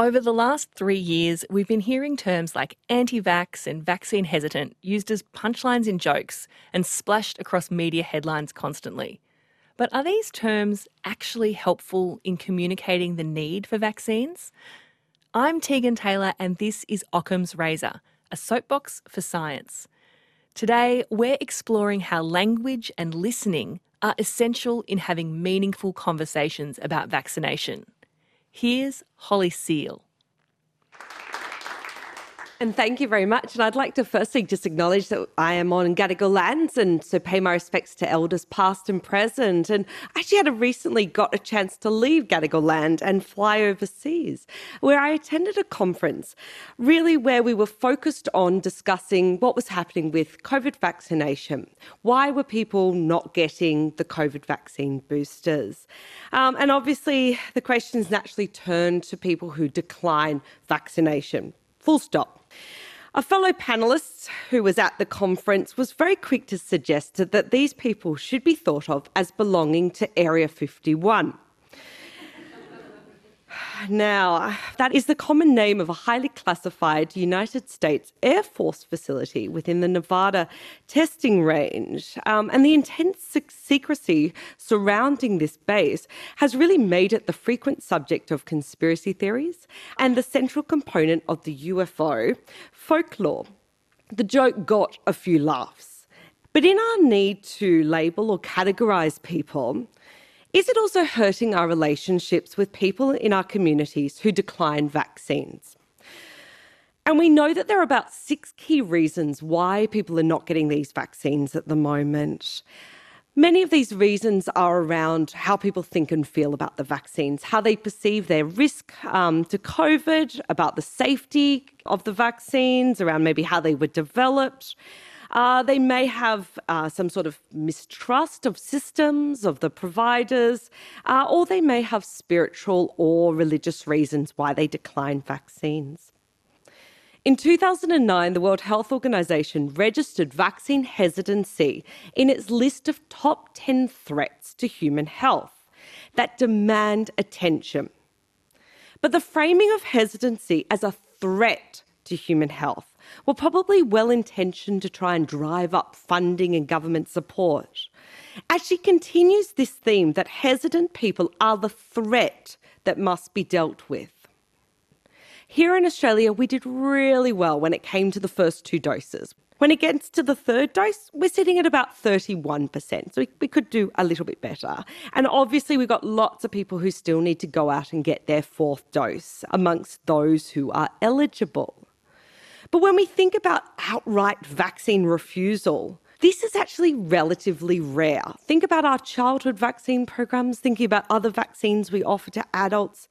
Over the last three years, we've been hearing terms like anti vax and vaccine hesitant used as punchlines in jokes and splashed across media headlines constantly. But are these terms actually helpful in communicating the need for vaccines? I'm Tegan Taylor, and this is Occam's Razor, a soapbox for science. Today, we're exploring how language and listening are essential in having meaningful conversations about vaccination. Here's Holly Seale. And thank you very much. And I'd like to firstly just acknowledge that I am on Gadigal lands and so pay my respects to elders past and present. And I actually had a recently got a chance to leave Gadigal land and fly overseas, where I attended a conference, really where we were focused on discussing what was happening with COVID vaccination. Why were people not getting the COVID vaccine boosters? Um, and obviously, the questions naturally turned to people who decline vaccination. Full stop. A fellow panelist who was at the conference was very quick to suggest that these people should be thought of as belonging to Area 51. Now, that is the common name of a highly classified United States Air Force facility within the Nevada testing range. Um, and the intense secrecy surrounding this base has really made it the frequent subject of conspiracy theories and the central component of the UFO folklore. The joke got a few laughs. But in our need to label or categorize people, is it also hurting our relationships with people in our communities who decline vaccines? And we know that there are about six key reasons why people are not getting these vaccines at the moment. Many of these reasons are around how people think and feel about the vaccines, how they perceive their risk um, to COVID, about the safety of the vaccines, around maybe how they were developed, uh, they may have uh, some sort of mistrust of systems, of the providers, uh, or they may have spiritual or religious reasons why they decline vaccines. In 2009, the World Health Organization registered vaccine hesitancy in its list of top 10 threats to human health that demand attention. But the framing of hesitancy as a threat to human health were probably well intentioned to try and drive up funding and government support. As she continues this theme that hesitant people are the threat that must be dealt with. Here in Australia, we did really well when it came to the first two doses. When it gets to the third dose, we're sitting at about 31%. So we, we, could do a little bit better. And obviously, we've got lots of people who still need to go out and get their fourth dose amongst those who are eligible. But when we think about outright vaccine refusal, this is actually relatively rare. Think about our childhood vaccine programs, thinking about other vaccines we offer to adults.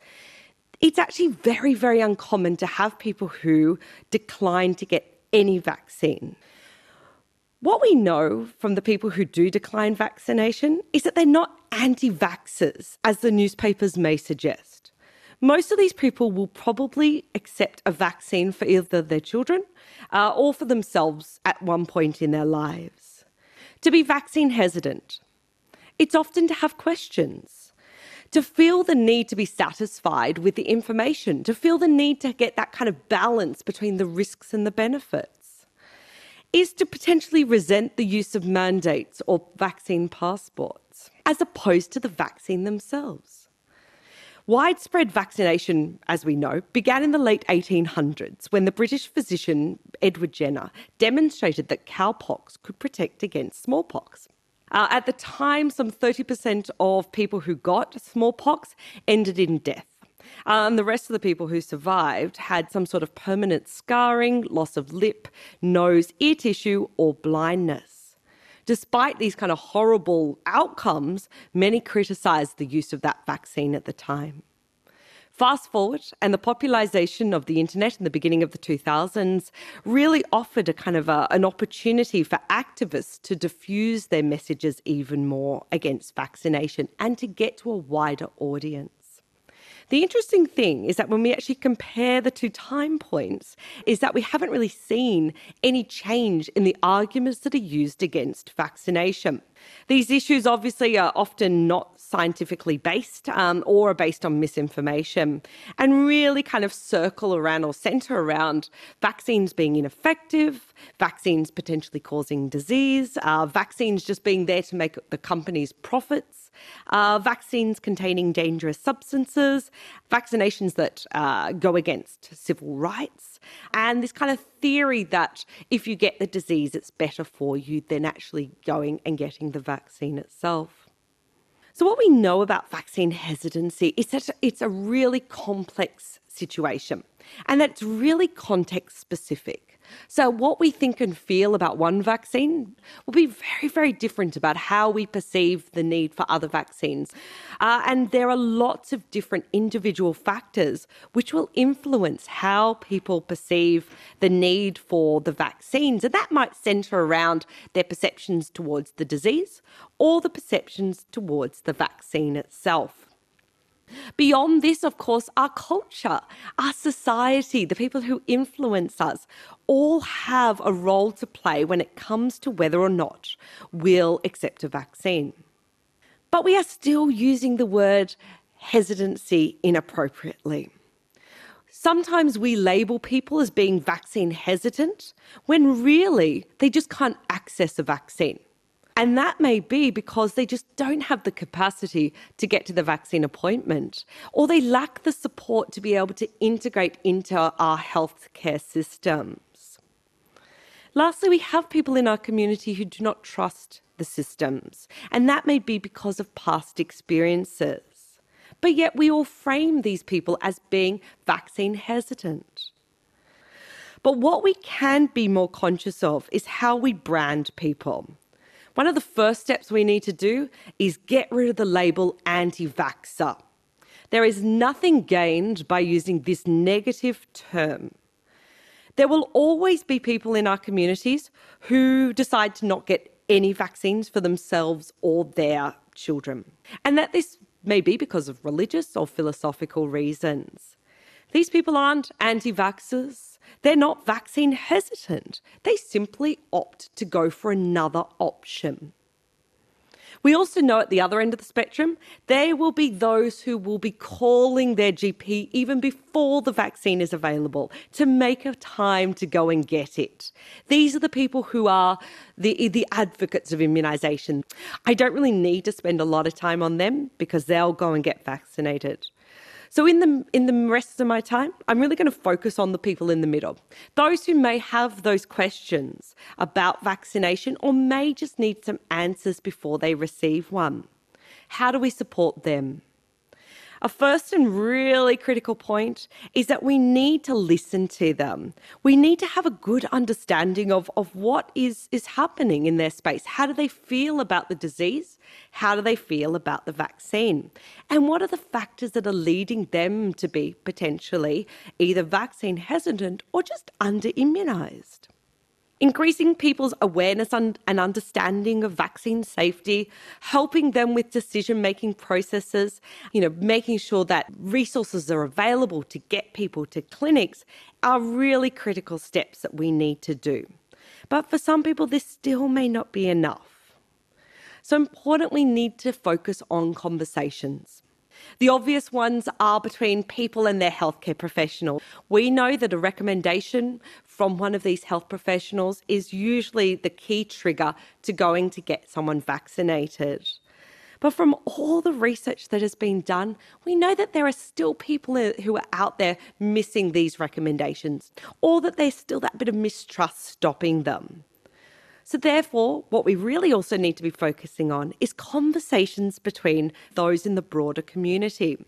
It's actually very, very uncommon to have people who decline to get any vaccine. What we know from the people who do decline vaccination is that they're not anti vaxxers, as the newspapers may suggest most of these people will probably accept a vaccine for either their children uh, or for themselves at one point in their lives. To be vaccine hesitant, it's often to have questions, to feel the need to be satisfied with the information, to feel the need to get that kind of balance between the risks and the benefits, is to potentially resent the use of mandates or vaccine passports, as opposed to the vaccine themselves. Widespread vaccination, as we know, began in the late 1800s when the British physician Edward Jenner demonstrated that cowpox could protect against smallpox. Uh, at the time, some 30% of people who got smallpox ended in death. and um, the rest of the people who survived had some sort of permanent scarring, loss of lip, nose, ear tissue, or blindness. Despite these kind of horrible outcomes, many criticised the use of that vaccine at the time. Fast forward, and the popularization of the internet in the beginning of the 2000s really offered a kind of a, an opportunity for activists to diffuse their messages even more against vaccination and to get to a wider audience. The interesting thing is that when we actually compare the two time points, is that we haven't really seen any change in the arguments that are used against vaccination. These issues obviously are often not scientifically based um, or are based on misinformation and really kind of circle around or center around vaccines being ineffective, vaccines potentially causing disease, uh, vaccines just being there to make the company's profits, uh, vaccines containing dangerous substances, vaccinations that uh, go against civil rights, and this kind of theory that if you get the disease, it's better for you than actually going and getting the vaccine itself. So, what we know about vaccine hesitancy is that it's a really complex situation and that's really context specific. So, what we think and feel about one vaccine will be very, very different about how we perceive the need for other vaccines. Uh, and there are lots of different individual factors which will influence how people perceive the need for the vaccines. And that might center around their perceptions towards the disease or the perceptions towards the vaccine itself. Beyond this, of course, our culture, our society, the people who influence us, all have a role to play when it comes to whether or not we'll accept a vaccine. But we are still using the word hesitancy inappropriately. Sometimes we label people as being vaccine hesitant when really they just can't access a vaccine. And that may be because they just don't have the capacity to get to the vaccine appointment, or they lack the support to be able to integrate into our healthcare systems. Lastly, we have people in our community who do not trust the systems, and that may be because of past experiences. But yet, we all frame these people as being vaccine hesitant. But what we can be more conscious of is how we brand people. One of the first steps we need to do is get rid of the label anti vaxxer. There is nothing gained by using this negative term. There will always be people in our communities who decide to not get any vaccines for themselves or their children, and that this may be because of religious or philosophical reasons. These people aren't anti vaxxers. They're not vaccine hesitant. They simply opt to go for another option. We also know at the other end of the spectrum, there will be those who will be calling their GP even before the vaccine is available to make a time to go and get it. These are the people who are the, the advocates of immunisation. I don't really need to spend a lot of time on them because they'll go and get vaccinated. So in the in the rest of my time, I'm really going to focus on the people in the middle. Those who may have those questions about vaccination or may just need some answers before they receive one. How do we support them? A first and really critical point is that we need to listen to them. We need to have a good understanding of, of what is, is happening in their space. How do they feel about the disease? How do they feel about the vaccine? And what are the factors that are leading them to be potentially either vaccine hesitant or just under immunized? Increasing people's awareness and understanding of vaccine safety, helping them with decision making processes, you know, making sure that resources are available to get people to clinics are really critical steps that we need to do. But for some people, this still may not be enough. So, important, we need to focus on conversations. The obvious ones are between people and their healthcare professional. We know that a recommendation from one of these health professionals is usually the key trigger to going to get someone vaccinated. But from all the research that has been done, we know that there are still people who are out there missing these recommendations, or that there's still that bit of mistrust stopping them. So, therefore, what we really also need to be focusing on is conversations between those in the broader community.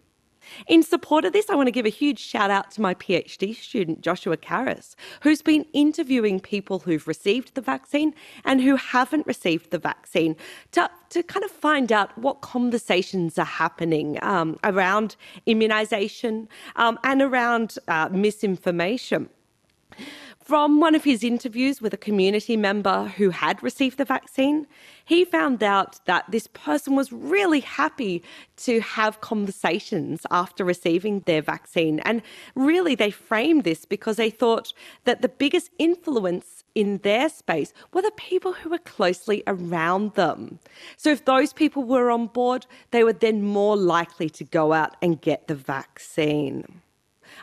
In support of this, I want to give a huge shout out to my PhD student, Joshua Karras, who's been interviewing people who've received the vaccine and who haven't received the vaccine to, to kind of find out what conversations are happening um, around immunisation um, and around uh, misinformation From one of his interviews with a community member who had received the vaccine, he found out that this person was really happy to have conversations after receiving their vaccine. And really, they framed this because they thought that the biggest influence in their space were the people who were closely around them. So, if those people were on board, they were then more likely to go out and get the vaccine.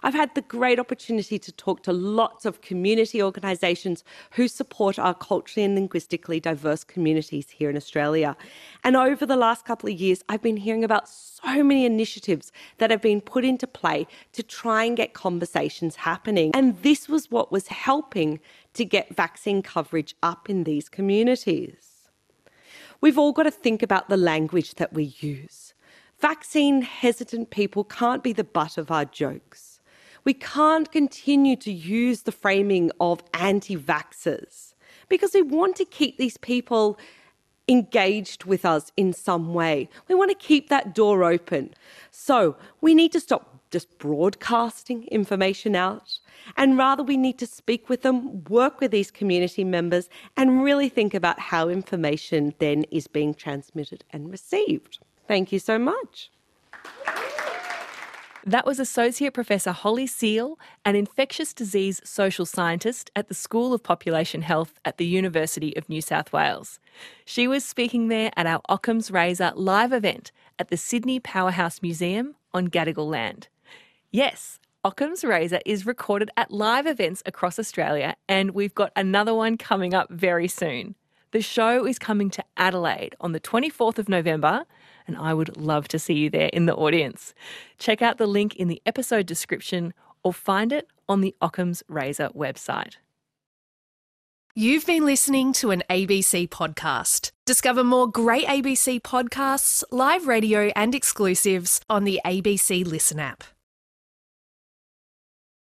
I've had the great opportunity to talk to lots of community organisations who support our culturally and linguistically diverse communities here in Australia. And over the last couple of years, I've been hearing about so many initiatives that have been put into play to try and get conversations happening. And this was what was helping to get vaccine coverage up in these communities. We've all got to think about the language that we use. Vaccine hesitant people can't be the butt of our jokes. We can't continue to use the framing of anti vaxxers because we want to keep these people engaged with us in some way. We want to keep that door open. So we need to stop just broadcasting information out. And rather, we need to speak with them, work with these community members, and really think about how information then is being transmitted and received. Thank you so much. That was Associate Professor Holly Seale, an infectious disease social scientist at the School of Population Health at the University of New South Wales. She was speaking there at our Occam's Razor live event at the Sydney Powerhouse Museum on Gadigal land. Yes, Occam's Razor is recorded at live events across Australia, and we've got another one coming up very soon. The show is coming to Adelaide on the 24th of November and I would love to see you there in the audience. Check out the link in the episode description or find it on the Occam's Razor website. You've been listening to an ABC podcast. Discover more great ABC podcasts, live radio, and exclusives on the ABC Listen app.